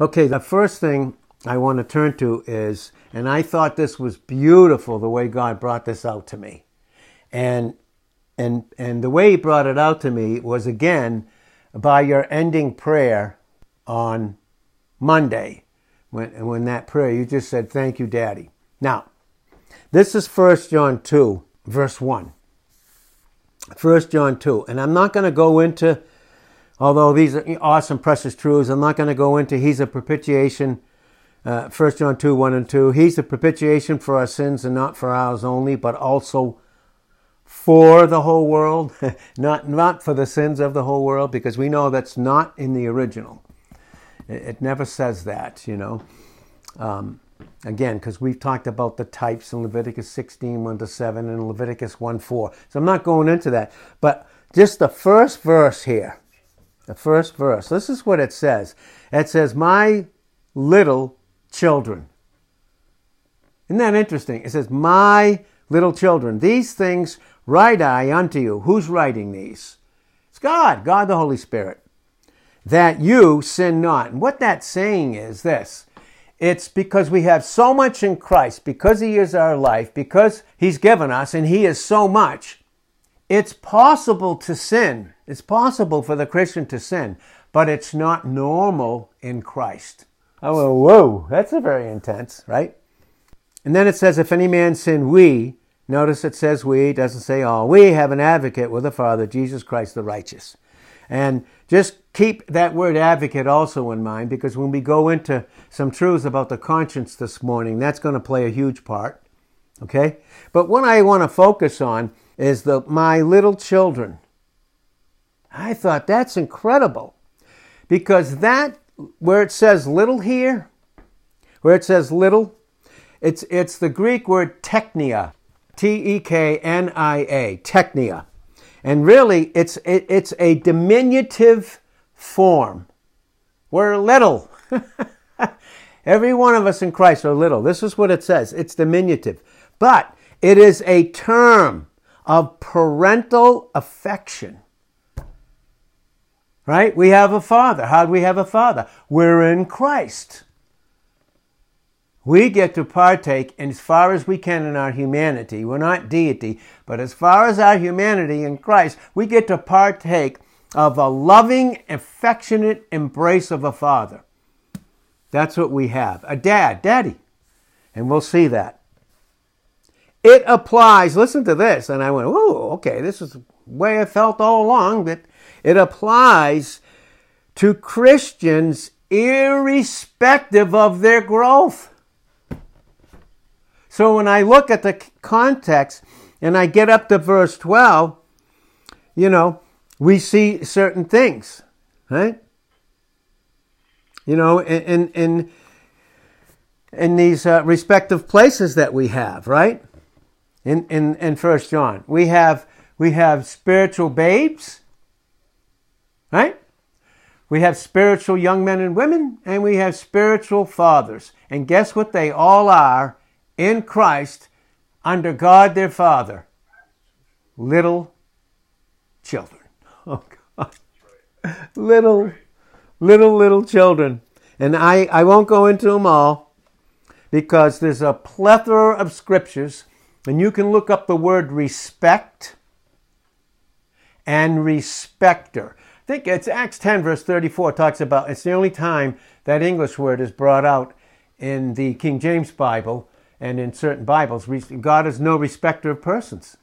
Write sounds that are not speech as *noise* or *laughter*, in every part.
Okay, the first thing I want to turn to is, and I thought this was beautiful the way God brought this out to me. And and and the way he brought it out to me was again by your ending prayer on Monday. When when that prayer you just said, Thank you, Daddy. Now, this is 1 John 2, verse 1. 1 John 2. And I'm not going to go into, although these are awesome, precious truths, I'm not going to go into He's a propitiation. Uh, 1 John 2, 1 and 2. He's the propitiation for our sins and not for ours only, but also for the whole world, *laughs* not, not for the sins of the whole world, because we know that's not in the original. It, it never says that, you know. Um, again, because we've talked about the types in Leviticus 16, 1 to 7, and Leviticus 1, 4. So I'm not going into that. But just the first verse here, the first verse, this is what it says. It says, My little children. Isn't that interesting? It says, My little children. These things write I unto you. Who's writing these? It's God, God the Holy Spirit. That you sin not. And what that's saying is this it's because we have so much in Christ, because He is our life, because He's given us, and He is so much. It's possible to sin. It's possible for the Christian to sin, but it's not normal in Christ. Oh, whoa, that's a very intense, right? And then it says, if any man sin, we, notice it says we, doesn't say all, we have an advocate with the Father, Jesus Christ the righteous. And just keep that word advocate also in mind because when we go into some truths about the conscience this morning, that's going to play a huge part. Okay? But what I want to focus on is the my little children. I thought that's incredible because that where it says little here, where it says little, it's it's the Greek word teknia, T E K N I A, teknia. And really, it's, it, it's a diminutive form. We're little. *laughs* Every one of us in Christ are little. This is what it says. It's diminutive. But it is a term of parental affection. Right? We have a father. How do we have a father? We're in Christ we get to partake as far as we can in our humanity. We're not deity, but as far as our humanity in Christ, we get to partake of a loving, affectionate embrace of a father. That's what we have. A dad, daddy. And we'll see that. It applies, listen to this. And I went, oh, okay, this is the way I felt all along, that it applies to Christians irrespective of their growth. So when I look at the context and I get up to verse 12, you know, we see certain things, right? You know, in, in, in these uh, respective places that we have, right? In, in, in First John, we have, we have spiritual babes, right? We have spiritual young men and women, and we have spiritual fathers. And guess what they all are in Christ under God their Father, little children. *laughs* Oh God. Little, little, little children. And I, I won't go into them all because there's a plethora of scriptures, and you can look up the word respect and respecter. Think it's Acts 10, verse 34, talks about it's the only time that English word is brought out in the King James Bible and in certain Bibles, God is no respecter of persons.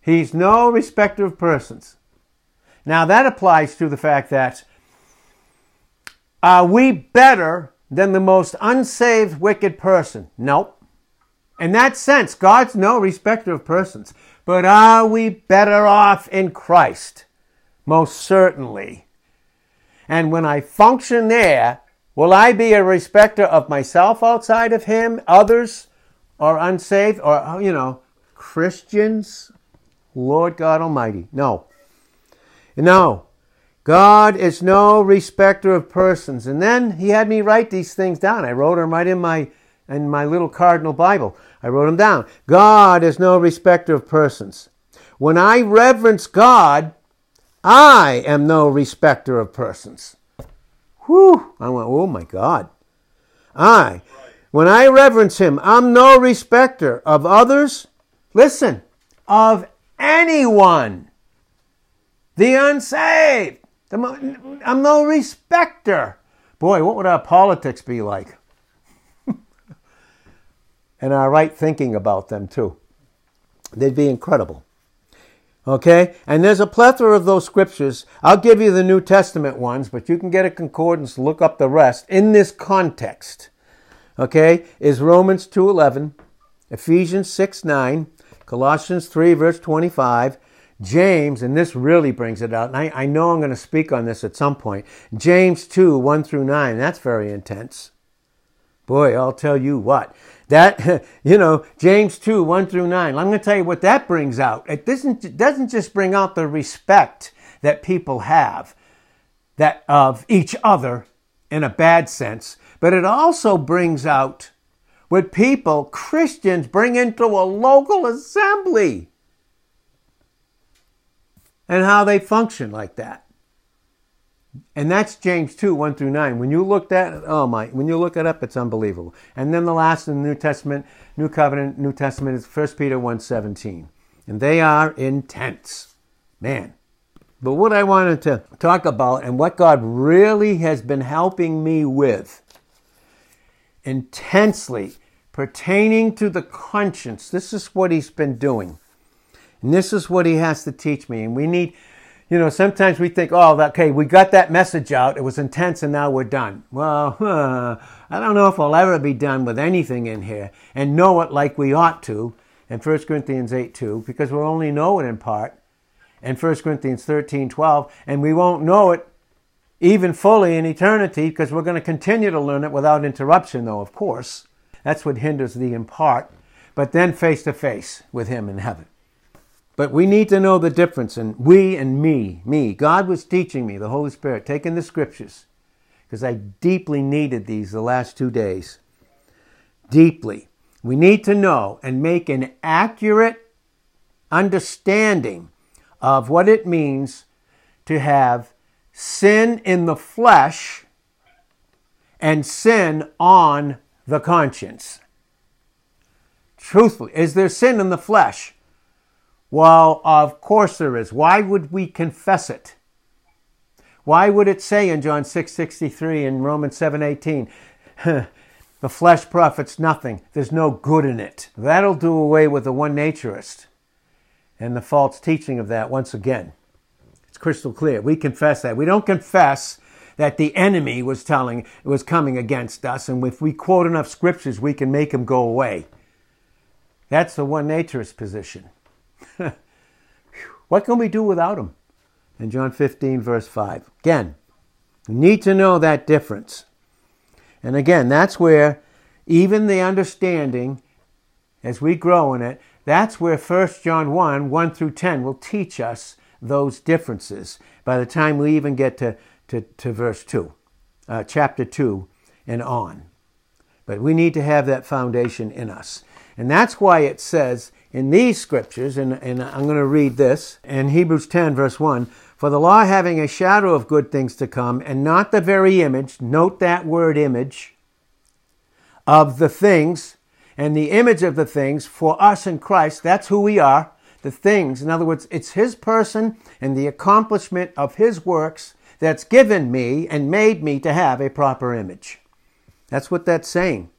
He's no respecter of persons. Now, that applies to the fact that are we better than the most unsaved, wicked person? Nope. In that sense, God's no respecter of persons. But are we better off in Christ? Most certainly. And when I function there, Will I be a respecter of myself outside of Him, others, or unsaved, or, you know, Christians? Lord God Almighty. No. No. God is no respecter of persons. And then he had me write these things down. I wrote them right in my in my little cardinal Bible. I wrote them down. God is no respecter of persons. When I reverence God, I am no respecter of persons. Whew! I went, oh my God. I, when I reverence him, I'm no respecter of others. Listen, of anyone. The unsaved. I'm no respecter. Boy, what would our politics be like? *laughs* and our right thinking about them, too. They'd be incredible. Okay? And there's a plethora of those scriptures. I'll give you the New Testament ones, but you can get a concordance, look up the rest in this context. Okay? Is Romans 2:11, Ephesians 6 9, Colossians 3, verse 25, James, and this really brings it out, and I, I know I'm going to speak on this at some point. James 2, 1 through 9, that's very intense. Boy, I'll tell you what. That, *laughs* you know, James 2, 1 through 9. I'm going to tell you what that brings out. It doesn't, it doesn't just bring out the respect that people have that of each other in a bad sense, but it also brings out what people, Christians, bring into a local assembly and how they function like that. And that's James 2, 1 through 9. When you look that, oh my, when you look it up, it's unbelievable. And then the last in the New Testament, New Covenant, New Testament is 1 Peter 1, 17. And they are intense. Man. But what I wanted to talk about and what God really has been helping me with intensely pertaining to the conscience, this is what He's been doing. And this is what He has to teach me. And we need you know, sometimes we think, oh, okay, we got that message out. It was intense and now we're done. Well, *laughs* I don't know if we'll ever be done with anything in here and know it like we ought to in 1 Corinthians 8 2, because we'll only know it in part, and 1 Corinthians 13 12, and we won't know it even fully in eternity because we're going to continue to learn it without interruption, though, of course. That's what hinders the in part, but then face to face with Him in heaven. But we need to know the difference. And we and me, me, God was teaching me, the Holy Spirit, taking the scriptures, because I deeply needed these the last two days. Deeply. We need to know and make an accurate understanding of what it means to have sin in the flesh and sin on the conscience. Truthfully, is there sin in the flesh? Well, of course there is. Why would we confess it? Why would it say in John 6:63 and Romans 7:18, *laughs* the flesh profits nothing. There's no good in it. That'll do away with the one naturist and the false teaching of that once again. It's crystal clear. We confess that. We don't confess that the enemy was telling was coming against us and if we quote enough scriptures we can make him go away. That's the one naturist position. *laughs* what can we do without him? In John 15, verse 5. Again, we need to know that difference. And again, that's where even the understanding, as we grow in it, that's where 1 John 1, 1 through 10 will teach us those differences by the time we even get to, to, to verse 2, uh, chapter 2 and on. But we need to have that foundation in us. And that's why it says in these scriptures, and, and I'm going to read this in Hebrews 10, verse 1 For the law having a shadow of good things to come, and not the very image, note that word image, of the things, and the image of the things for us in Christ, that's who we are, the things. In other words, it's His person and the accomplishment of His works that's given me and made me to have a proper image. That's what that's saying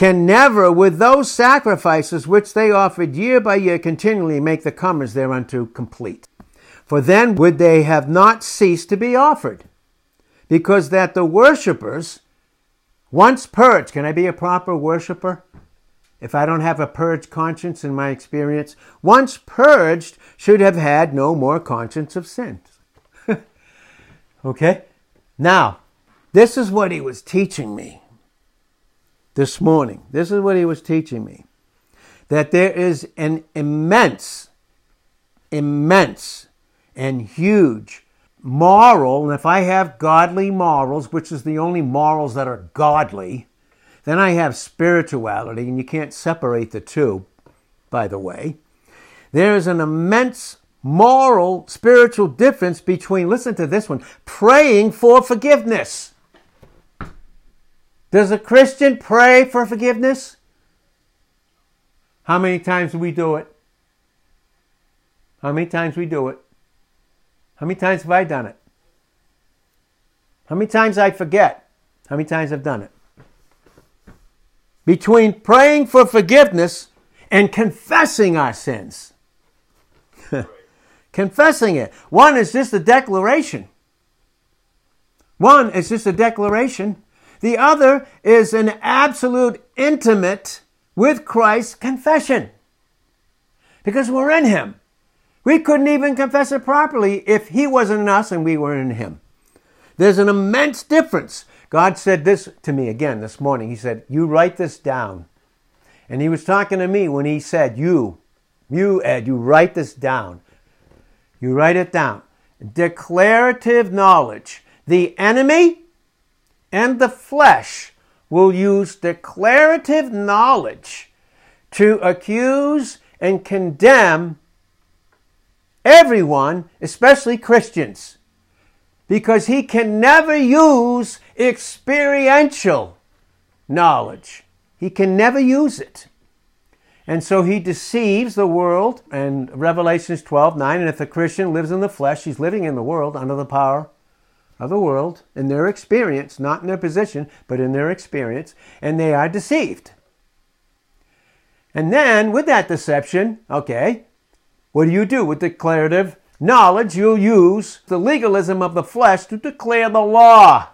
can never, with those sacrifices which they offered year by year continually, make the comers thereunto complete. For then would they have not ceased to be offered, because that the worshippers, once purged, can I be a proper worshiper? If I don't have a purged conscience in my experience, once purged, should have had no more conscience of sin. *laughs* okay? Now, this is what he was teaching me this morning. This is what he was teaching me that there is an immense, immense, and huge moral, and if I have godly morals, which is the only morals that are godly, then I have spirituality, and you can't separate the two, by the way. There is an immense moral, spiritual difference between, listen to this one, praying for forgiveness. Does a Christian pray for forgiveness? How many times do we do it? How many times we do it? How many times have I done it? How many times I forget? How many times I've done it? Between praying for forgiveness and confessing our sins. *laughs* confessing it. One is just a declaration. One is just a declaration. The other is an absolute intimate with Christ confession. Because we're in Him. We couldn't even confess it properly if He wasn't in us and we were in Him. There's an immense difference. God said this to me again this morning. He said, You write this down. And He was talking to me when He said, You, you, Ed, you write this down. You write it down. Declarative knowledge. The enemy and the flesh will use declarative knowledge to accuse and condemn everyone, especially Christians, because he can never use experiential knowledge. He can never use it. And so he deceives the world. And Revelations 12 9, and if the Christian lives in the flesh, he's living in the world under the power of the world, in their experience, not in their position, but in their experience, and they are deceived. And then, with that deception, okay, what do you do with declarative knowledge? You'll use the legalism of the flesh to declare the law.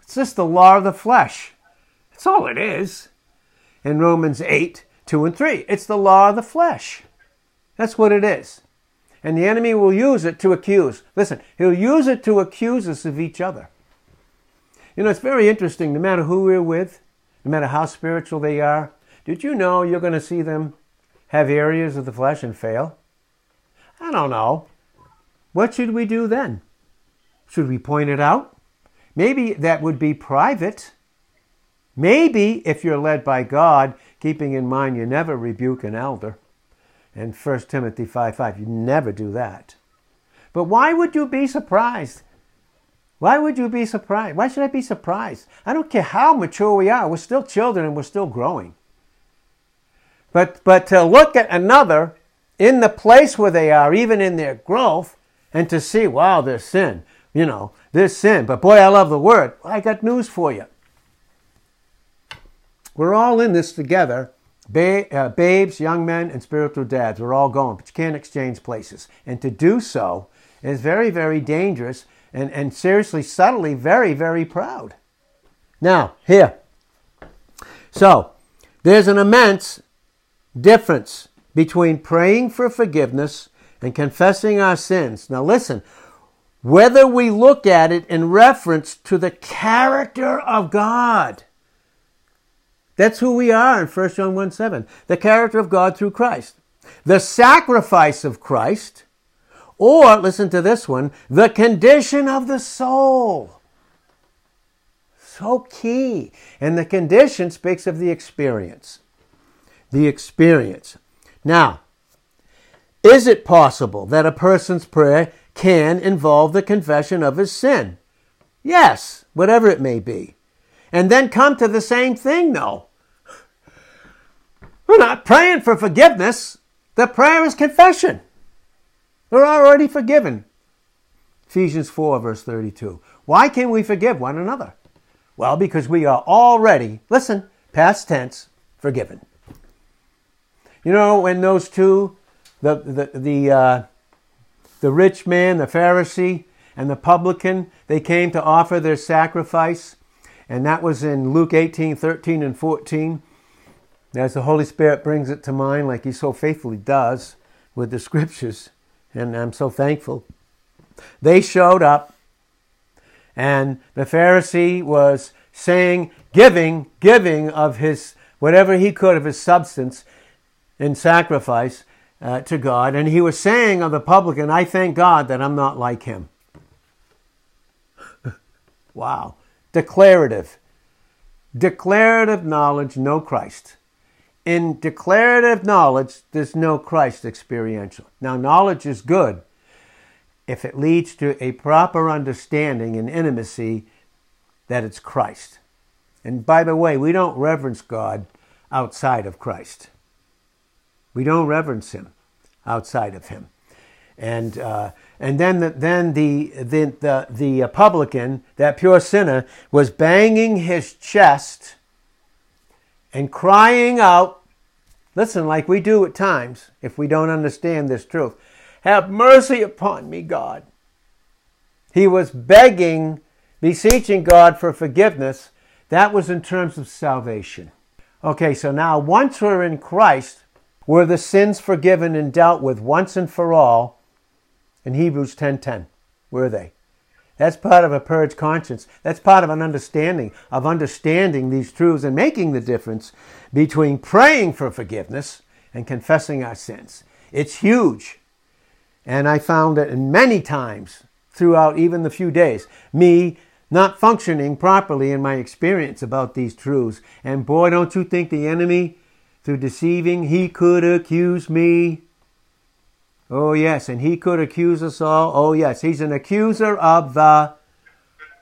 It's just the law of the flesh. That's all it is in Romans 8 2 and 3. It's the law of the flesh. That's what it is. And the enemy will use it to accuse. Listen, he'll use it to accuse us of each other. You know, it's very interesting, no matter who we're with, no matter how spiritual they are, did you know you're going to see them have areas of the flesh and fail? I don't know. What should we do then? Should we point it out? Maybe that would be private. Maybe if you're led by God, keeping in mind you never rebuke an elder. In 1 Timothy 5 5, you never do that. But why would you be surprised? Why would you be surprised? Why should I be surprised? I don't care how mature we are, we're still children and we're still growing. But, but to look at another in the place where they are, even in their growth, and to see, wow, there's sin. You know, there's sin. But boy, I love the word. I got news for you. We're all in this together. Ba- uh, babes, young men, and spiritual dads. We're all going, but you can't exchange places. And to do so is very, very dangerous and, and seriously, subtly, very, very proud. Now, here. So, there's an immense difference between praying for forgiveness and confessing our sins. Now, listen, whether we look at it in reference to the character of God that's who we are in 1 John 1 7. The character of God through Christ. The sacrifice of Christ, or, listen to this one, the condition of the soul. So key. And the condition speaks of the experience. The experience. Now, is it possible that a person's prayer can involve the confession of his sin? Yes, whatever it may be. And then come to the same thing, though. We're not praying for forgiveness. The prayer is confession. We're already forgiven. Ephesians 4, verse 32. Why can we forgive one another? Well, because we are already, listen, past tense, forgiven. You know, when those two, the, the, the, uh, the rich man, the Pharisee, and the publican, they came to offer their sacrifice, and that was in Luke 18, 13, and 14 as the Holy Spirit brings it to mind, like He so faithfully does with the scriptures, and I'm so thankful. They showed up, and the Pharisee was saying, giving, giving of his whatever he could of his substance in sacrifice uh, to God, and he was saying of the publican, I thank God that I'm not like him. *laughs* wow. Declarative. Declarative knowledge, no Christ in declarative knowledge, there's no Christ experiential. Now, knowledge is good if it leads to a proper understanding and intimacy that it's Christ. And by the way, we don't reverence God outside of Christ. We don't reverence Him outside of Him. And, uh, and then, the, then the, the, the, the publican, that pure sinner, was banging his chest and crying out, listen, like we do at times if we don't understand this truth Have mercy upon me, God. He was begging, beseeching God for forgiveness. That was in terms of salvation. Okay, so now once we're in Christ, were the sins forgiven and dealt with once and for all in Hebrews 10:10. Were they? That's part of a purged conscience. That's part of an understanding of understanding these truths and making the difference between praying for forgiveness and confessing our sins. It's huge. And I found it many times throughout even the few days, me not functioning properly in my experience about these truths. And boy, don't you think the enemy, through deceiving, he could accuse me Oh, yes, and he could accuse us all. Oh, yes, he's an accuser of the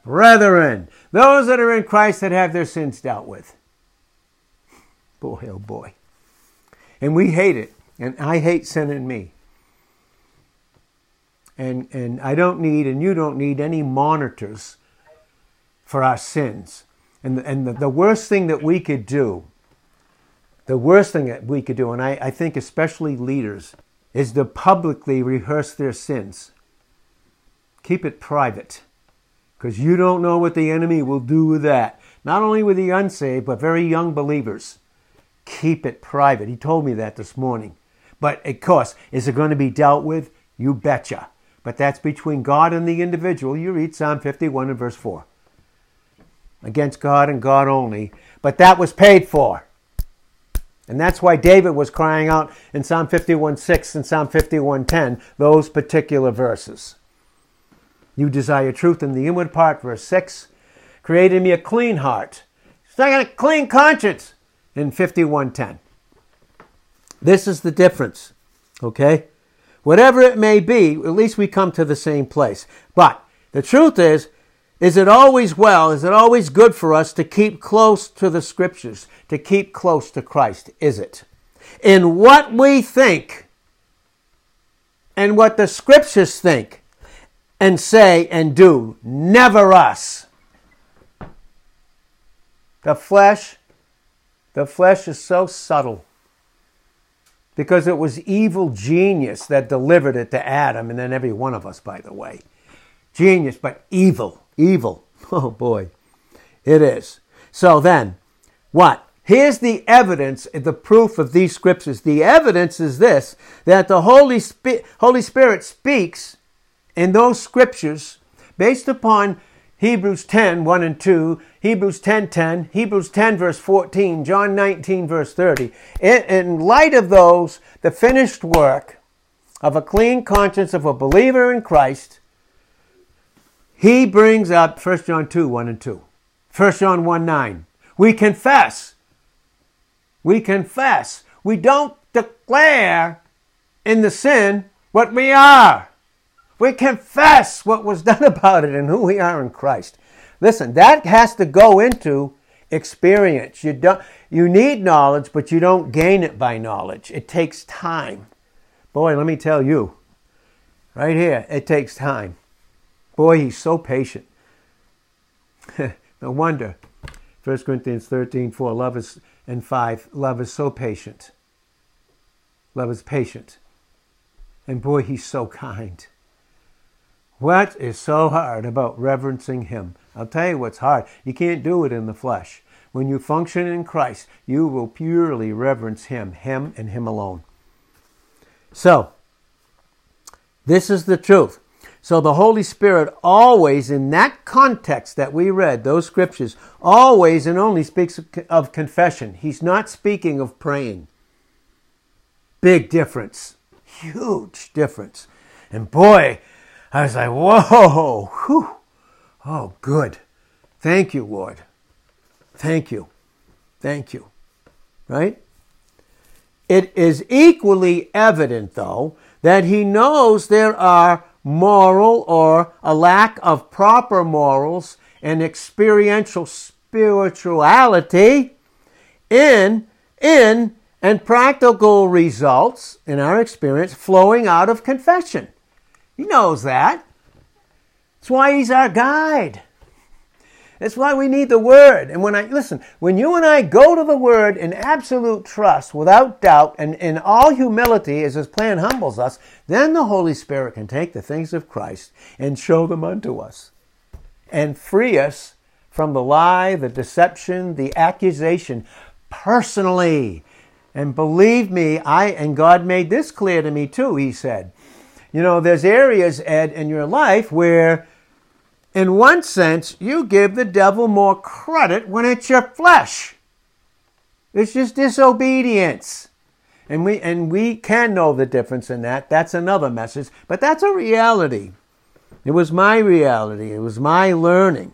brethren, those that are in Christ that have their sins dealt with. Boy, oh boy. And we hate it, and I hate sin in me. And, and I don't need, and you don't need any monitors for our sins. And, the, and the, the worst thing that we could do, the worst thing that we could do, and I, I think especially leaders, is to publicly rehearse their sins. Keep it private, because you don't know what the enemy will do with that. Not only with the unsaved, but very young believers. Keep it private. He told me that this morning. But of course, is it going to be dealt with? You betcha. But that's between God and the individual. You read Psalm 51 and verse 4. Against God and God only. But that was paid for. And that's why David was crying out in Psalm 51:6 and Psalm 51:10, those particular verses. You desire truth in the inward part, verse 6. Create in me a clean heart. It's not a clean conscience in 51:10. This is the difference. Okay? Whatever it may be, at least we come to the same place. But the truth is, is it always well, is it always good for us to keep close to the scriptures, to keep close to Christ? Is it? In what we think and what the scriptures think and say and do, never us. The flesh, the flesh is so subtle because it was evil genius that delivered it to Adam and then every one of us, by the way. Genius, but evil evil. *laughs* Oh boy, it is. So then, what? Here's the evidence, the proof of these scriptures. The evidence is this that the Holy, Sp- Holy Spirit speaks in those scriptures based upon Hebrews 10, 1 and 2, Hebrews 10, 10, Hebrews 10, verse 14, John 19, verse 30. In, in light of those, the finished work of a clean conscience of a believer in Christ, he brings up 1 John 2 1 and 2. 1 John 1 9. We confess. We confess. We don't declare in the sin what we are. We confess what was done *laughs* about it and who we are in Christ. Listen, that has to go into experience. You don't you need knowledge, but you don't gain it by knowledge. It takes time. Boy, let me tell you. Right here, it takes time. Boy, he's so patient. *laughs* no wonder. 1 Corinthians 13, 4, love is, and 5, love is so patient. Love is patient. And boy, he's so kind. What is so hard about reverencing him? I'll tell you what's hard. You can't do it in the flesh. When you function in Christ, you will purely reverence him, him and him alone. So, this is the truth. So the Holy Spirit always, in that context that we read, those scriptures, always and only speaks of confession. He's not speaking of praying. Big difference. Huge difference. And boy, I was like, whoa, whew. Oh, good. Thank you, Lord. Thank you. Thank you. Right? It is equally evident, though, that he knows there are moral or a lack of proper morals and experiential spirituality in in and practical results in our experience flowing out of confession. He knows that. That's why he's our guide. That's why we need the Word. And when I, listen, when you and I go to the Word in absolute trust, without doubt, and in all humility as His plan humbles us, then the Holy Spirit can take the things of Christ and show them unto us and free us from the lie, the deception, the accusation personally. And believe me, I, and God made this clear to me too, He said. You know, there's areas, Ed, in your life where in one sense, you give the devil more credit when it's your flesh. It's just disobedience. And we, and we can know the difference in that. That's another message. But that's a reality. It was my reality. It was my learning.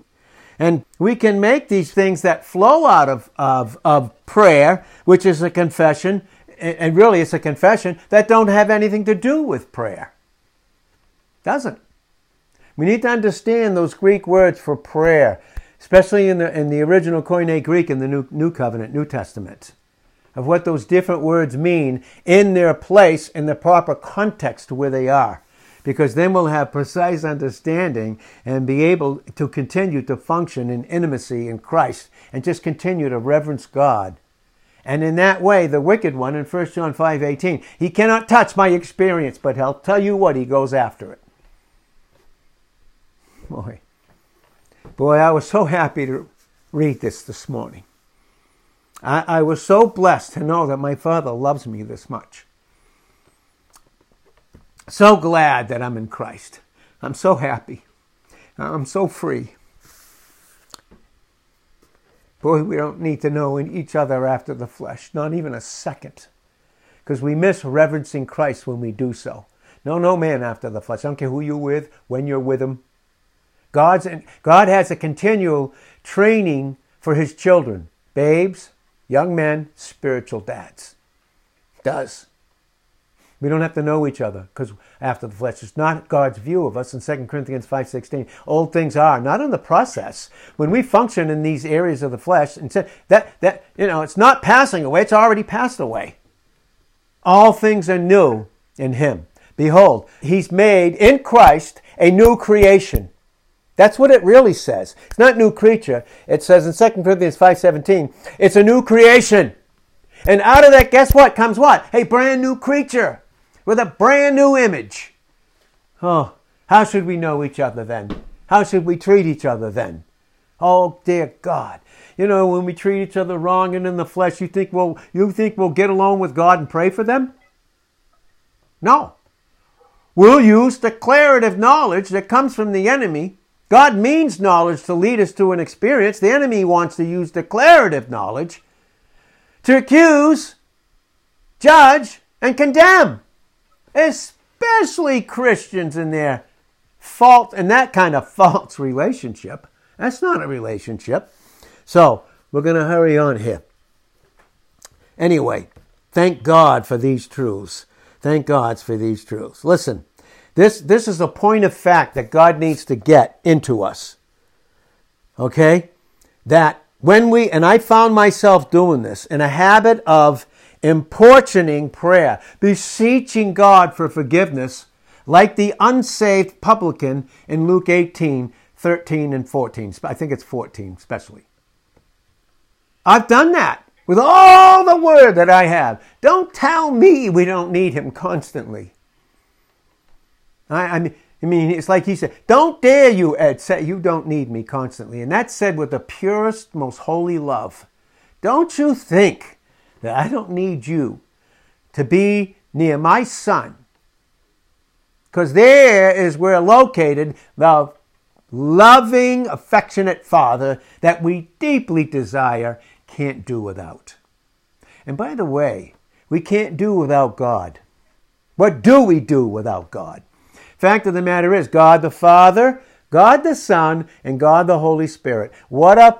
And we can make these things that flow out of, of, of prayer, which is a confession, and really it's a confession, that don't have anything to do with prayer. Doesn't. We need to understand those Greek words for prayer, especially in the, in the original Koine Greek in the New, New Covenant, New Testament, of what those different words mean in their place, in the proper context where they are. Because then we'll have precise understanding and be able to continue to function in intimacy in Christ and just continue to reverence God. And in that way, the wicked one in 1 John 5 18, he cannot touch my experience, but he'll tell you what, he goes after it. Boy, boy, I was so happy to read this this morning. I, I was so blessed to know that my Father loves me this much. So glad that I'm in Christ. I'm so happy. I'm so free. Boy, we don't need to know in each other after the flesh, not even a second, because we miss reverencing Christ when we do so. No, no man after the flesh. I don't care who you're with, when you're with him. God's, God has a continual training for his children babes, young men, spiritual dads. Does. We don't have to know each other because after the flesh, it's not God's view of us in 2 Corinthians 5.16. Old things are, not in the process. When we function in these areas of the flesh, and that, that, you know, it's not passing away, it's already passed away. All things are new in him. Behold, he's made in Christ a new creation. That's what it really says. It's not new creature. It says in 2 Corinthians 5.17, it's a new creation. And out of that, guess what? Comes what? A brand new creature with a brand new image. Oh, how should we know each other then? How should we treat each other then? Oh, dear God. You know, when we treat each other wrong and in the flesh, you think, well, you think we'll get along with God and pray for them? No. We'll use declarative knowledge that comes from the enemy God means knowledge to lead us to an experience. The enemy wants to use declarative knowledge to accuse, judge, and condemn, especially Christians in their fault and that kind of false relationship. That's not a relationship. So we're going to hurry on here. Anyway, thank God for these truths. Thank God for these truths. Listen. This, this is a point of fact that God needs to get into us. Okay? That when we, and I found myself doing this, in a habit of importuning prayer, beseeching God for forgiveness, like the unsaved publican in Luke 18, 13, and 14. I think it's 14 especially. I've done that with all the word that I have. Don't tell me we don't need him constantly. I, I mean, I mean, it's like he said, Don't dare you, Ed, say you don't need me constantly. And that's said with the purest, most holy love. Don't you think that I don't need you to be near my son? Because there is where located the loving, affectionate Father that we deeply desire can't do without. And by the way, we can't do without God. What do we do without God? Fact of the matter is, God the Father, God the Son, and God the Holy Spirit. What a,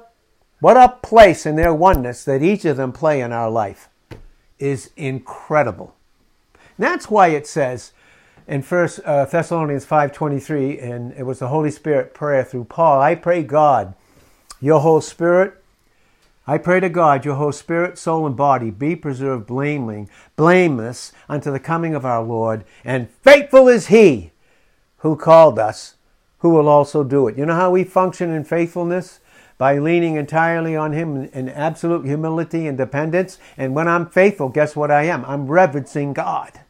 what a place in their oneness that each of them play in our life. is incredible. that's why it says in First uh, Thessalonians 5:23, and it was the Holy Spirit prayer through Paul. I pray God, your whole spirit. I pray to God, your whole spirit, soul, and body be preserved blameless, blameless unto the coming of our Lord. And faithful is He who called us, who will also do it. You know how we function in faithfulness? By leaning entirely on Him in absolute humility and dependence. And when I'm faithful, guess what I am? I'm reverencing God.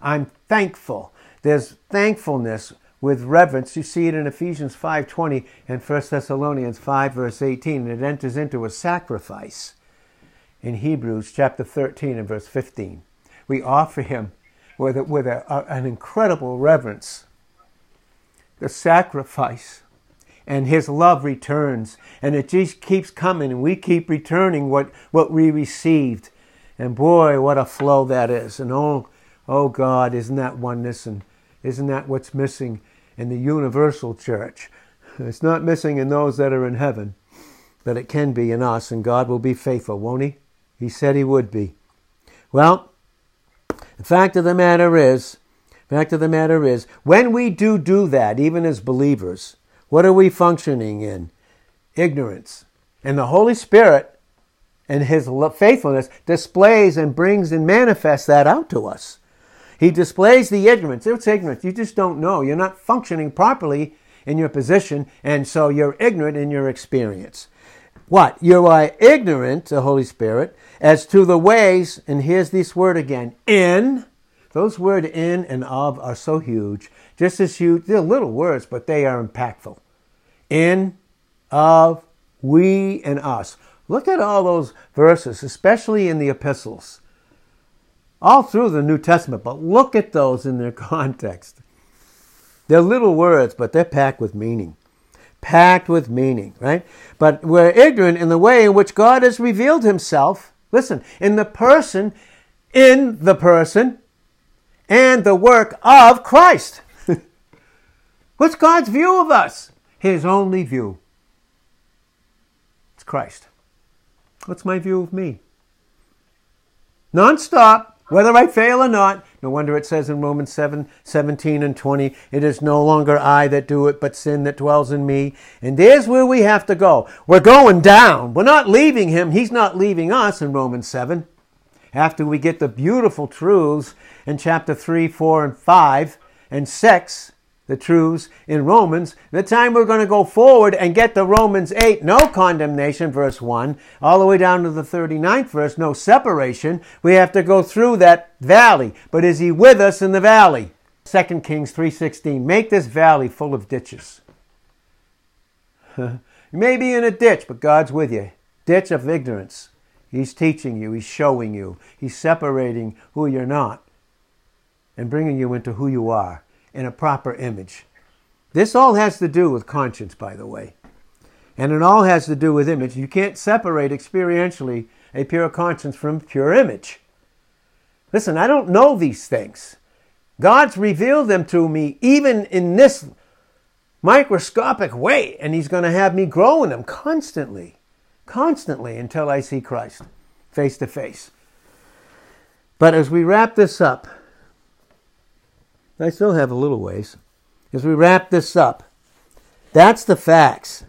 I'm thankful. There's thankfulness with reverence. You see it in Ephesians 5:20 and 1 Thessalonians 5 verse 18. And it enters into a sacrifice in Hebrews chapter 13 and verse 15. We offer him with, a, with a, a, an incredible reverence. The sacrifice and his love returns and it just keeps coming and we keep returning what, what we received. And boy, what a flow that is. And oh, Oh God, isn't that oneness and isn't that what's missing in the universal church? It's not missing in those that are in heaven, but it can be in us, and God will be faithful, won't He? He said He would be. Well, the fact of the matter is, fact of the matter is, when we do do that, even as believers, what are we functioning in? Ignorance. And the Holy Spirit and His faithfulness displays and brings and manifests that out to us. He displays the ignorance. It's ignorance. You just don't know. You're not functioning properly in your position, and so you're ignorant in your experience. What? You are ignorant, the Holy Spirit, as to the ways, and here's this word again, in. Those words in and of are so huge, just as huge. They're little words, but they are impactful. In, of, we, and us. Look at all those verses, especially in the epistles all through the New Testament, but look at those in their *laughs* context. They're little words, but they're packed with meaning. Packed with meaning, right? But we're ignorant in the way in which God has revealed himself. Listen, in the person, in the person, and the work of Christ. *laughs* What's God's view of us? His only view. It's Christ. What's my view of me? Non-stop, whether I fail or not. No wonder it says in Romans 7 17 and 20, it is no longer I that do it, but sin that dwells in me. And there's where we have to go. We're going down. We're not leaving him. He's not leaving us in Romans 7. After we get the beautiful truths in chapter 3, 4, and 5, and 6, the truths in Romans. The time we're going to go forward and get to Romans 8, no condemnation, verse 1, all the way down to the 39th verse, no separation. We have to go through that valley. But is he with us in the valley? 2 Kings 3.16, make this valley full of ditches. *laughs* you may be in a ditch, but God's with you. Ditch of ignorance. He's teaching you. He's showing you. He's separating who you're not and bringing you into who you are in a proper image. This all has to do with conscience, by the way. And it all has to do with image. You can't separate experientially a pure conscience from pure image. Listen, I don't know these things. God's revealed them to me even in this microscopic way, and He's going to have me grow in them constantly, constantly until I see Christ face to face. But as we wrap this up, I still have a little ways. As we wrap this up, that's the facts.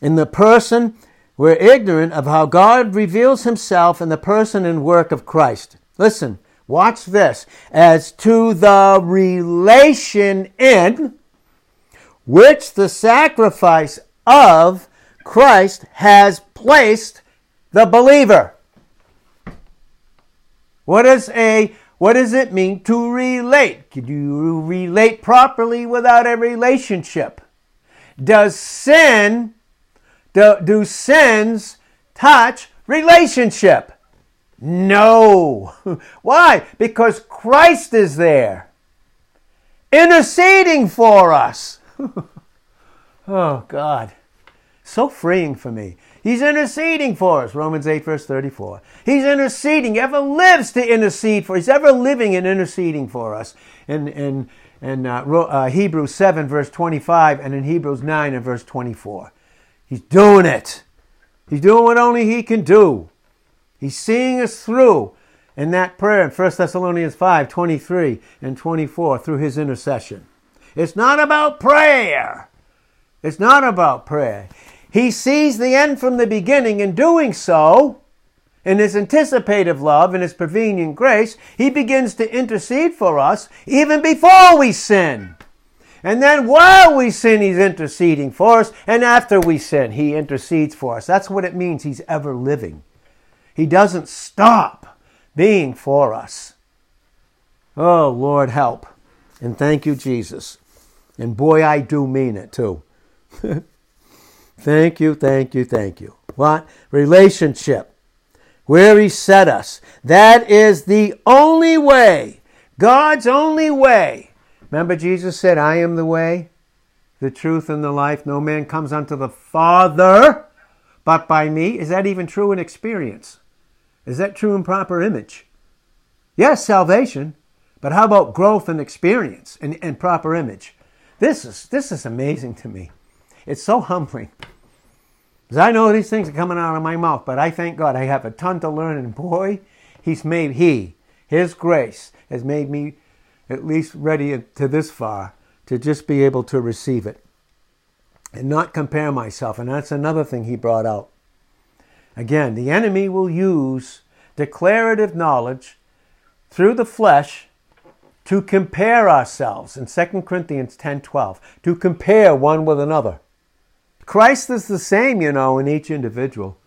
In the person, we're ignorant of how God reveals himself in the person and work of Christ. Listen, watch this. As to the relation in which the sacrifice of Christ has placed the believer. What is a what does it mean to relate? Can you relate properly without a relationship? Does sin, do, do sins touch relationship? No. *laughs* Why? Because Christ is there, interceding for us. *laughs* oh, God. So freeing for me. He's interceding for us. Romans 8, verse 34. He's interceding. He ever lives to intercede for. He's ever living and interceding for us. In, in, in uh, uh, Hebrews 7, verse 25, and in Hebrews 9 and verse 24. He's doing it. He's doing what only He can do. He's seeing us through. in that prayer in 1 Thessalonians 5 23 and 24 through his intercession. It's not about prayer. It's not about prayer. He sees the end from the beginning. In doing so, in his anticipative love and his prevenient grace, he begins to intercede for us even before we sin. And then while we sin, he's interceding for us. And after we sin, he intercedes for us. That's what it means. He's ever living. He doesn't stop being for us. Oh, Lord, help. And thank you, Jesus. And boy, I do mean it too. *laughs* thank you, thank you, thank you. What? Relationship. Where He set us. That is the only way, God's only way. Remember, Jesus said, I am the way, the truth, and the life. No man comes unto the Father but by me. Is that even true in experience? Is that true in proper image? Yes, salvation. But how about growth and experience and, and proper image? This is, this is amazing to me. It's so humbling. Because I know these things are coming out of my mouth, but I thank God I have a ton to learn. And boy, He's made, He, His grace, has made me at least ready to this far to just be able to receive it and not compare myself. And that's another thing He brought out. Again, the enemy will use declarative knowledge through the flesh to compare ourselves in 2 Corinthians 10:12 to compare one with another. Christ is the same, you know, in each individual.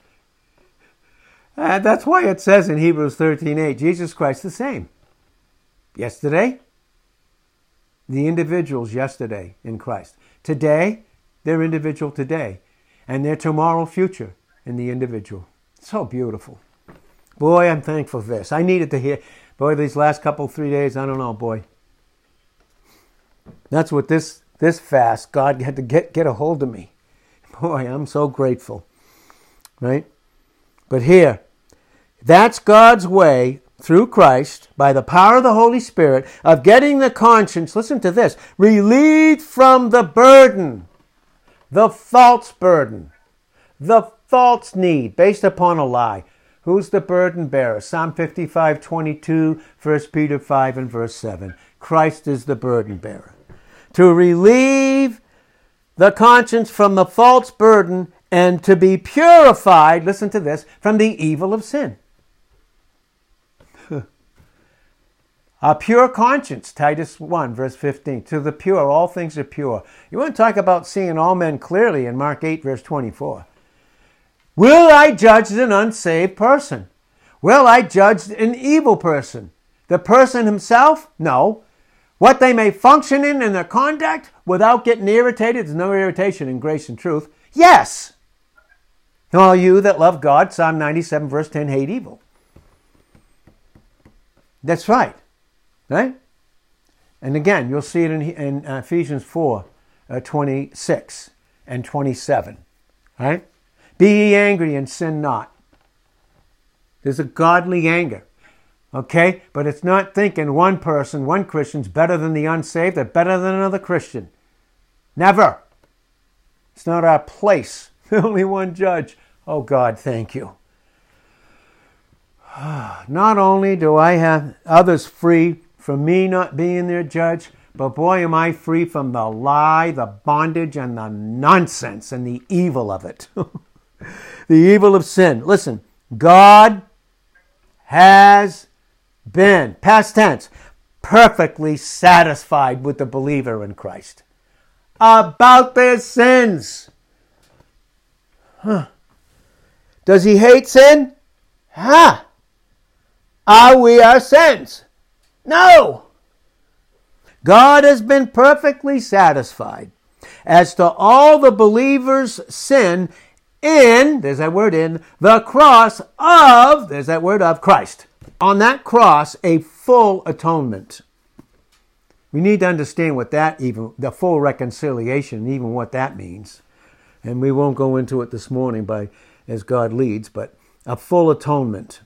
And that's why it says in Hebrews 13:8, Jesus Christ the same. Yesterday, the individuals yesterday in Christ. Today, they're individual today, and their tomorrow future in the individual. So beautiful. Boy, I'm thankful for this. I needed to hear. Boy, these last couple, three days, I don't know, boy. That's what this this fast, God had to get, get a hold of me. Boy, I'm so grateful. Right? But here, that's God's way through Christ, by the power of the Holy Spirit, of getting the conscience, listen to this, relieved from the burden, the false burden, the false need based upon a lie. Who's the burden bearer? Psalm 55, 22, 1 Peter 5 and verse 7. Christ is the burden bearer. To relieve the conscience from the false burden and to be purified, listen to this, from the evil of sin. *laughs* A pure conscience, Titus 1, verse 15. To the pure, all things are pure. You want to talk about seeing all men clearly in Mark 8, verse 24. Will I judge an unsaved person? Will I judge an evil person? The person himself? No. What they may function in in their conduct without getting irritated, there's no irritation in grace and truth. Yes. All you that love God, Psalm 97, verse 10, hate evil. That's right. Right? And again, you'll see it in, in Ephesians 4, uh, 26 and 27. Right? Be ye angry and sin not. There's a godly anger. Okay? But it's not thinking one person, one Christian's better than the unsaved or better than another Christian. Never. It's not our place. *laughs* The only one judge. Oh God, thank you. *sighs* Not only do I have others free from me not being their judge, but boy, am I free from the lie, the bondage, and the nonsense and the evil of it. *laughs* the evil of sin. Listen, God has been, past tense, perfectly satisfied with the believer in Christ about their sins. Huh. Does he hate sin? Ha! Are we our sins? No! God has been perfectly satisfied as to all the believer's sin in, there's that word in, the cross of, there's that word of Christ. On that cross, a full atonement. We need to understand what that even, the full reconciliation, even what that means. And we won't go into it this morning by as God leads, but a full atonement,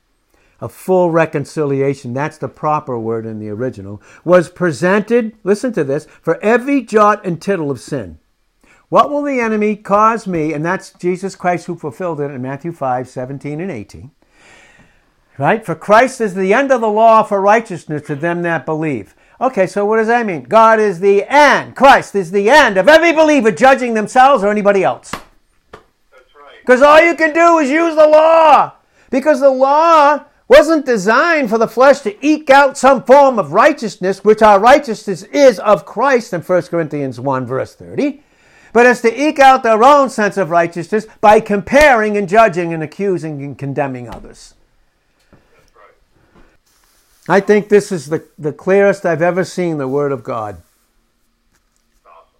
a full reconciliation, that's the proper word in the original, was presented, listen to this, for every jot and tittle of sin. What will the enemy cause me? And that's Jesus Christ who fulfilled it in Matthew 5 17 and 18. Right? For Christ is the end of the law for righteousness to them that believe. Okay, so what does that mean? God is the end. Christ is the end of every believer judging themselves or anybody else. That's right. Because all you can do is use the law. Because the law wasn't designed for the flesh to eke out some form of righteousness, which our righteousness is of Christ in 1 Corinthians 1, verse 30, but it's to eke out their own sense of righteousness by comparing and judging and accusing and condemning others. I think this is the, the clearest I've ever seen the Word of God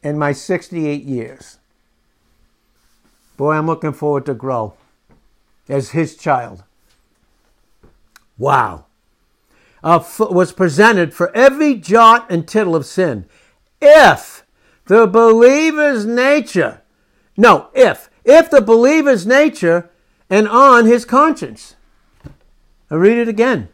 in my 68 years. Boy, I'm looking forward to grow as His child. Wow. Uh, f- was presented for every jot and tittle of sin. If the believer's nature, no, if, if the believer's nature and on his conscience. I read it again.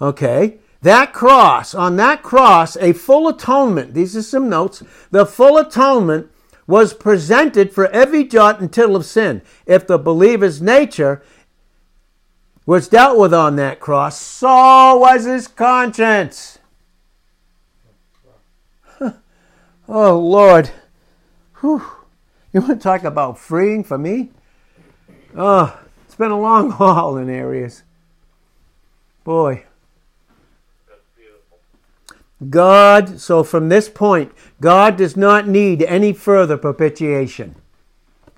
Okay. That cross, on that cross, a full atonement, these are some notes, the full atonement was presented for every jot and tittle of sin. If the believer's nature was dealt with on that cross, so was his conscience. *laughs* oh, Lord. Whew. You want to talk about freeing for me? Oh, it's been a long *laughs* haul in areas. Boy. God, so from this point, God does not need any further propitiation.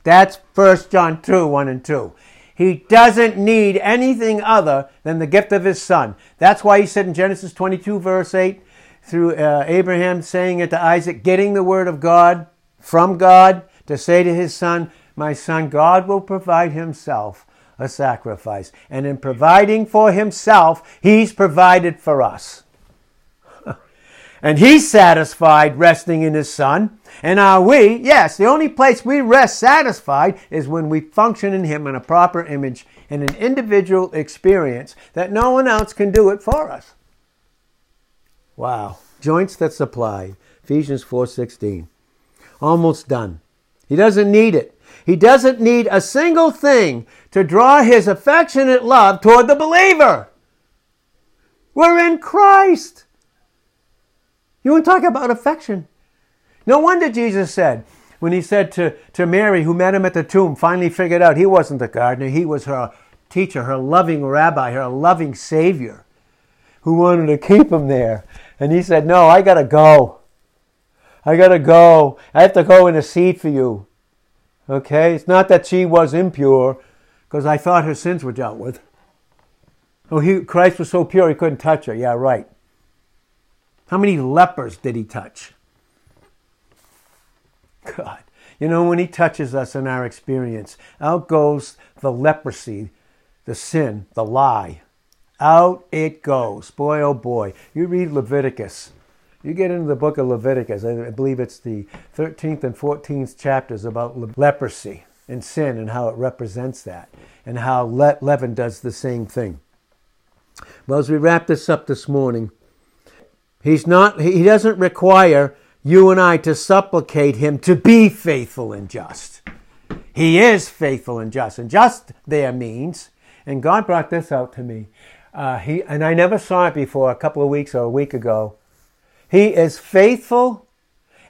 That's 1 John 2 1 and 2. He doesn't need anything other than the gift of his son. That's why he said in Genesis 22, verse 8, through uh, Abraham saying it to Isaac, getting the word of God from God to say to his son, My son, God will provide himself a sacrifice. And in providing for himself, he's provided for us. And he's satisfied resting in his son. And are we? Yes, the only place we rest satisfied is when we function in him in a proper image in an individual experience that no one else can do it for us. Wow. Joints that supply. Ephesians 4:16. Almost done. He doesn't need it. He doesn't need a single thing to draw his affectionate love toward the believer. We're in Christ. You want to talk about affection? No wonder Jesus said, when he said to, to Mary, who met him at the tomb, finally figured out he wasn't the gardener, he was her teacher, her loving rabbi, her loving savior, who wanted to keep him there. And he said, No, I got to go. I got to go. I have to go intercede for you. Okay? It's not that she was impure, because I thought her sins were dealt with. Oh, he, Christ was so pure he couldn't touch her. Yeah, right. How many lepers did he touch? God. You know, when he touches us in our experience, out goes the leprosy, the sin, the lie. Out it goes. Boy, oh boy. You read Leviticus. You get into the book of Leviticus, I believe it's the 13th and 14th chapters about le- leprosy and sin and how it represents that, and how Le- leaven does the same thing. Well, as we wrap this up this morning, he's not, he doesn't require you and I to supplicate him to be faithful and just. He is faithful and just. And just there means, and God brought this out to me, uh, he, and I never saw it before a couple of weeks or a week ago. He is faithful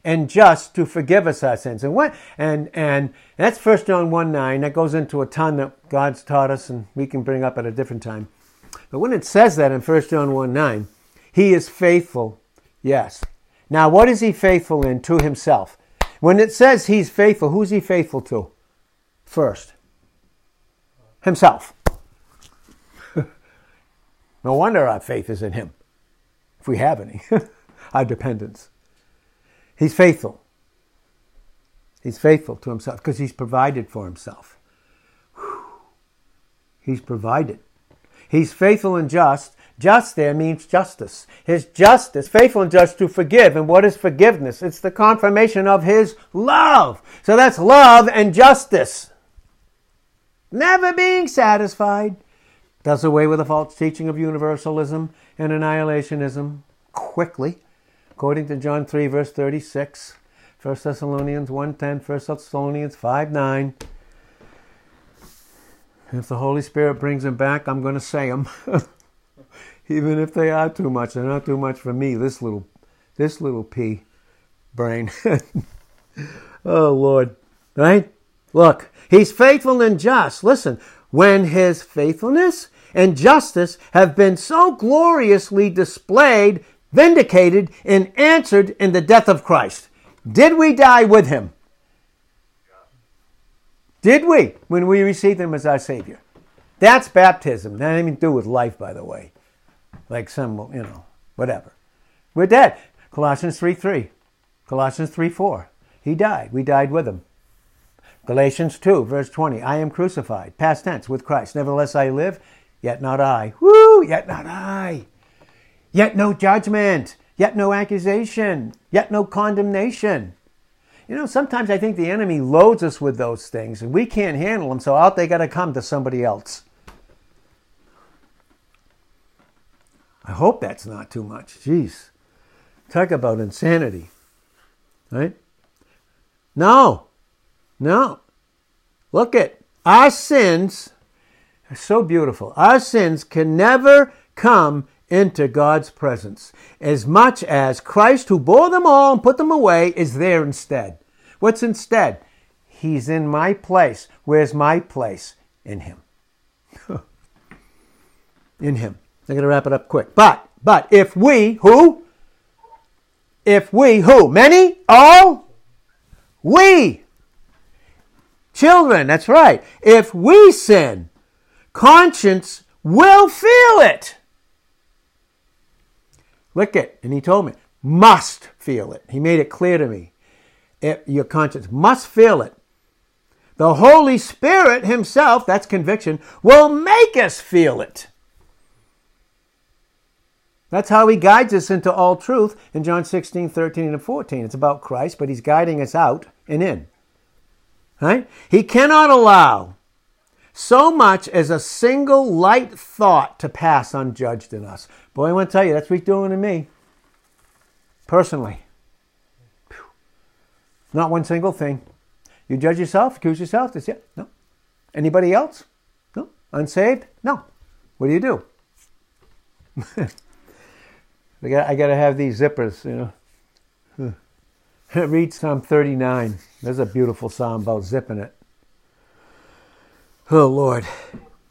and just to forgive us our sins. And what and and that's 1 John 1 9. That goes into a ton that God's taught us and we can bring up at a different time. But when it says that in 1 John 1 9, he is faithful, yes. Now, what is he faithful in to himself? When it says he's faithful, who's he faithful to? First, himself. *laughs* no wonder our faith is in him, if we have any, *laughs* our dependence. He's faithful. He's faithful to himself because he's provided for himself. Whew. He's provided. He's faithful and just. Just there means justice. His justice, faithful and just to forgive. And what is forgiveness? It's the confirmation of his love. So that's love and justice. Never being satisfied. Does away with the false teaching of universalism and annihilationism quickly, according to John 3, verse 36, 1 Thessalonians 1.10, 1 Thessalonians 5.9. If the Holy Spirit brings them back, I'm going to say them. *laughs* Even if they are too much, they're not too much for me. This little, this little pea brain. *laughs* oh Lord, right? Look, He's faithful and just. Listen, when His faithfulness and justice have been so gloriously displayed, vindicated, and answered in the death of Christ. Did we die with Him? Did we when we received Him as our Savior? That's baptism. That ain't even do with life, by the way. Like some, you know, whatever. We're dead. Colossians 3 3. Colossians 3 4. He died. We died with him. Galatians 2, verse 20. I am crucified, past tense, with Christ. Nevertheless, I live, yet not I. Woo! Yet not I. Yet no judgment. Yet no accusation. Yet no condemnation. You know, sometimes I think the enemy loads us with those things and we can't handle them, so out they got to come to somebody else. I hope that's not too much. Jeez. Talk about insanity. Right? No. No. Look at our sins are so beautiful. Our sins can never come into God's presence as much as Christ, who bore them all and put them away, is there instead. What's instead? He's in my place. Where's my place? In Him. *laughs* in Him. I'm going to wrap it up quick. But, but if we, who? If we, who? Many? All? We. Children, that's right. If we sin, conscience will feel it. Look it. And he told me, must feel it. He made it clear to me. It, your conscience must feel it. The Holy Spirit Himself, that's conviction, will make us feel it. That's how He guides us into all truth in John 16, 13, and 14. It's about Christ, but He's guiding us out and in. Right? He cannot allow so much as a single light thought to pass unjudged in us. Boy, I want to tell you, that's what He's doing to me. Personally. Not one single thing. You judge yourself, accuse yourself. That's it. No. Anybody else? No. Unsaved? No. What do you do? *laughs* I got, I got to have these zippers, you know. *laughs* Read Psalm 39. There's a beautiful psalm about zipping it. Oh, Lord.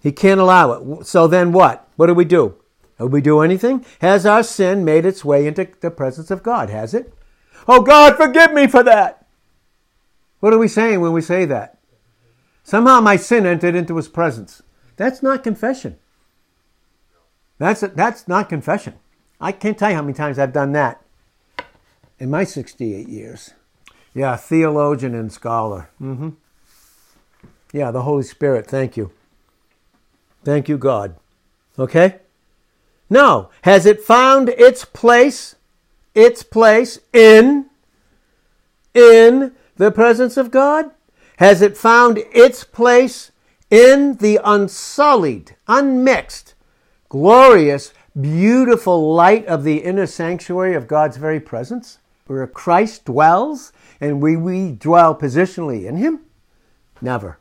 He can't allow it. So then what? What do we do? Do we do anything? Has our sin made its way into the presence of God? Has it? Oh, God, forgive me for that. What are we saying when we say that? Somehow my sin entered into his presence. That's not confession. That's, that's not confession. I can't tell you how many times I've done that in my 68 years. Yeah, theologian and scholar. Mm-hmm. Yeah, the Holy Spirit. Thank you. Thank you, God. Okay? No. Has it found its place, its place in, in the presence of God? Has it found its place in the unsullied, unmixed, glorious, beautiful light of the inner sanctuary of God's very presence, where Christ dwells and we, we dwell positionally in Him? Never.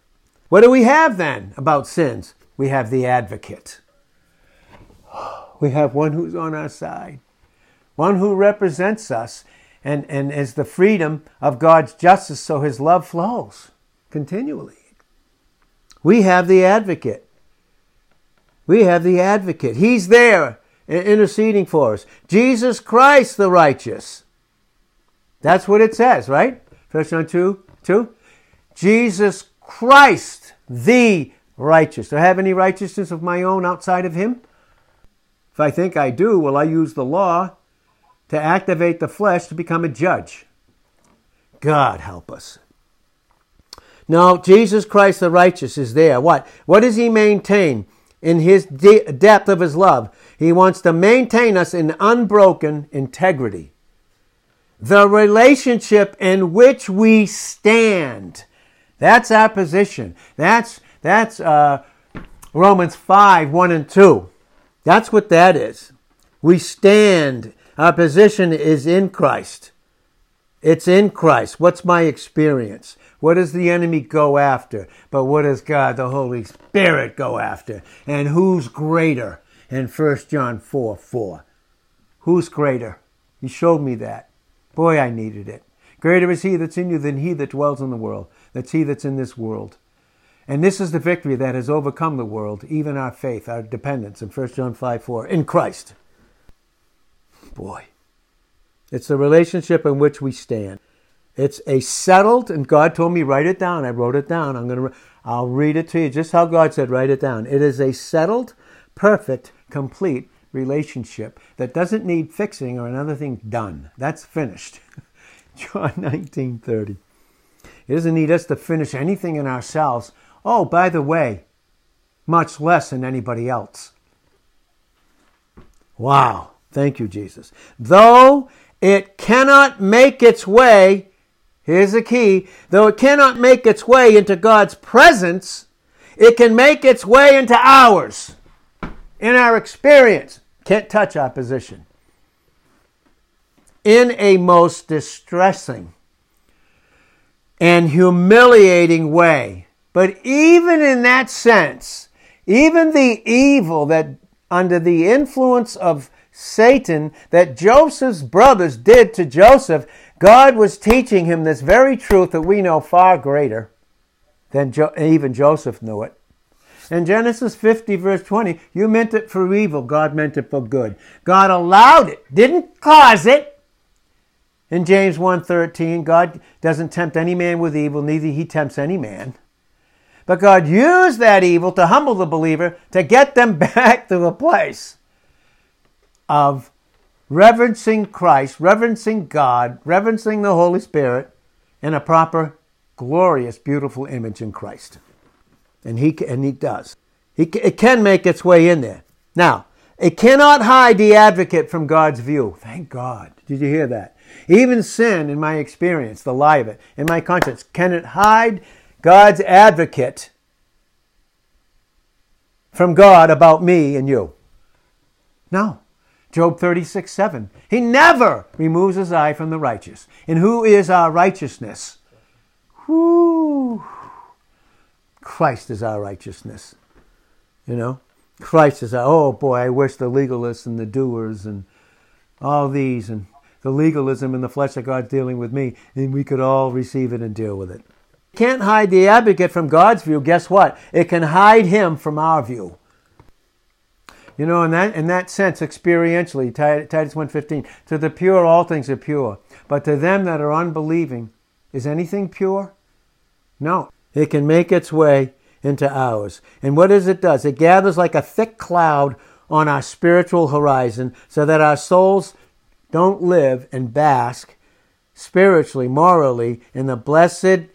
What do we have then about sins? We have the advocate. *sighs* We have one who's on our side, one who represents us and, and as the freedom of God's justice, so his love flows continually. We have the advocate. We have the advocate. He's there interceding for us. Jesus Christ the righteous. That's what it says, right? First John 2, 2. Jesus Christ the righteous. Do I have any righteousness of my own outside of him? If I think I do, will I use the law to activate the flesh to become a judge. God help us. No, Jesus Christ the righteous is there. What? What does he maintain in his de- depth of his love? He wants to maintain us in unbroken integrity. The relationship in which we stand. That's our position. That's, that's uh, Romans 5 1 and 2. That's what that is. We stand our position is in Christ. It's in Christ. What's my experience? What does the enemy go after? But what does God, the Holy Spirit, go after? And who's greater? In 1 John 4 4. Who's greater? He showed me that. Boy, I needed it. Greater is he that's in you than he that dwells in the world. That's he that's in this world. And this is the victory that has overcome the world, even our faith, our dependence in 1 John 5 4, in Christ. Boy. It's the relationship in which we stand. It's a settled, and God told me write it down. I wrote it down. I'm gonna, I'll read it to you just how God said write it down. It is a settled, perfect, complete relationship that doesn't need fixing or another thing done. That's finished. *laughs* John 19:30. It doesn't need us to finish anything in ourselves. Oh, by the way, much less than anybody else. Wow. Thank you, Jesus. Though it cannot make its way Here's the key. Though it cannot make its way into God's presence, it can make its way into ours. In our experience, can't touch opposition. In a most distressing and humiliating way. But even in that sense, even the evil that under the influence of Satan that Joseph's brothers did to Joseph, God was teaching him this very truth that we know far greater than jo- even Joseph knew it. In Genesis 50, verse 20, you meant it for evil, God meant it for good. God allowed it, didn't cause it. In James 1:13, God doesn't tempt any man with evil, neither he tempts any man. But God used that evil to humble the believer to get them *laughs* back to a place of reverencing Christ, reverencing God, reverencing the Holy Spirit in a proper, glorious, beautiful image in Christ. And he, and he does. He, it can make its way in there. Now, it cannot hide the advocate from God's view. Thank God. Did you hear that? Even sin, in my experience, the lie of it, in my conscience, can it hide God's advocate from God about me and you? No. Job 36, 7. He never removes his eye from the righteous. And who is our righteousness? Whoo! Christ is our righteousness. You know? Christ is our, oh boy, I wish the legalists and the doers and all these and the legalism and the flesh of God dealing with me, and we could all receive it and deal with it. Can't hide the advocate from God's view. Guess what? It can hide him from our view. You know, in that in that sense, experientially, Titus 1.15, to the pure all things are pure. But to them that are unbelieving, is anything pure? No. It can make its way into ours. And what does it does? It gathers like a thick cloud on our spiritual horizon so that our souls don't live and bask spiritually, morally, in the blessed,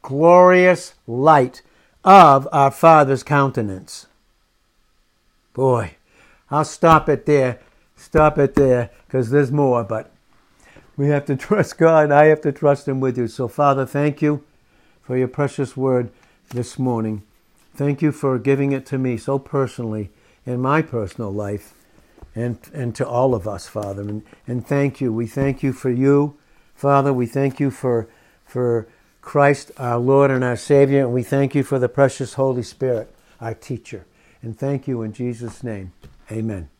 glorious light of our Father's countenance. Boy, I'll stop it there. Stop it there because there's more, but we have to *laughs* trust God. I have to trust Him with you. So, Father, thank you for your precious word this morning. Thank you for giving it to me so personally in my personal life and, and to all of us, Father. And, and thank you. We thank you for you, Father. We thank you for, for Christ, our Lord and our Savior. And we thank you for the precious Holy Spirit, our teacher. And thank you in Jesus' name. Amen.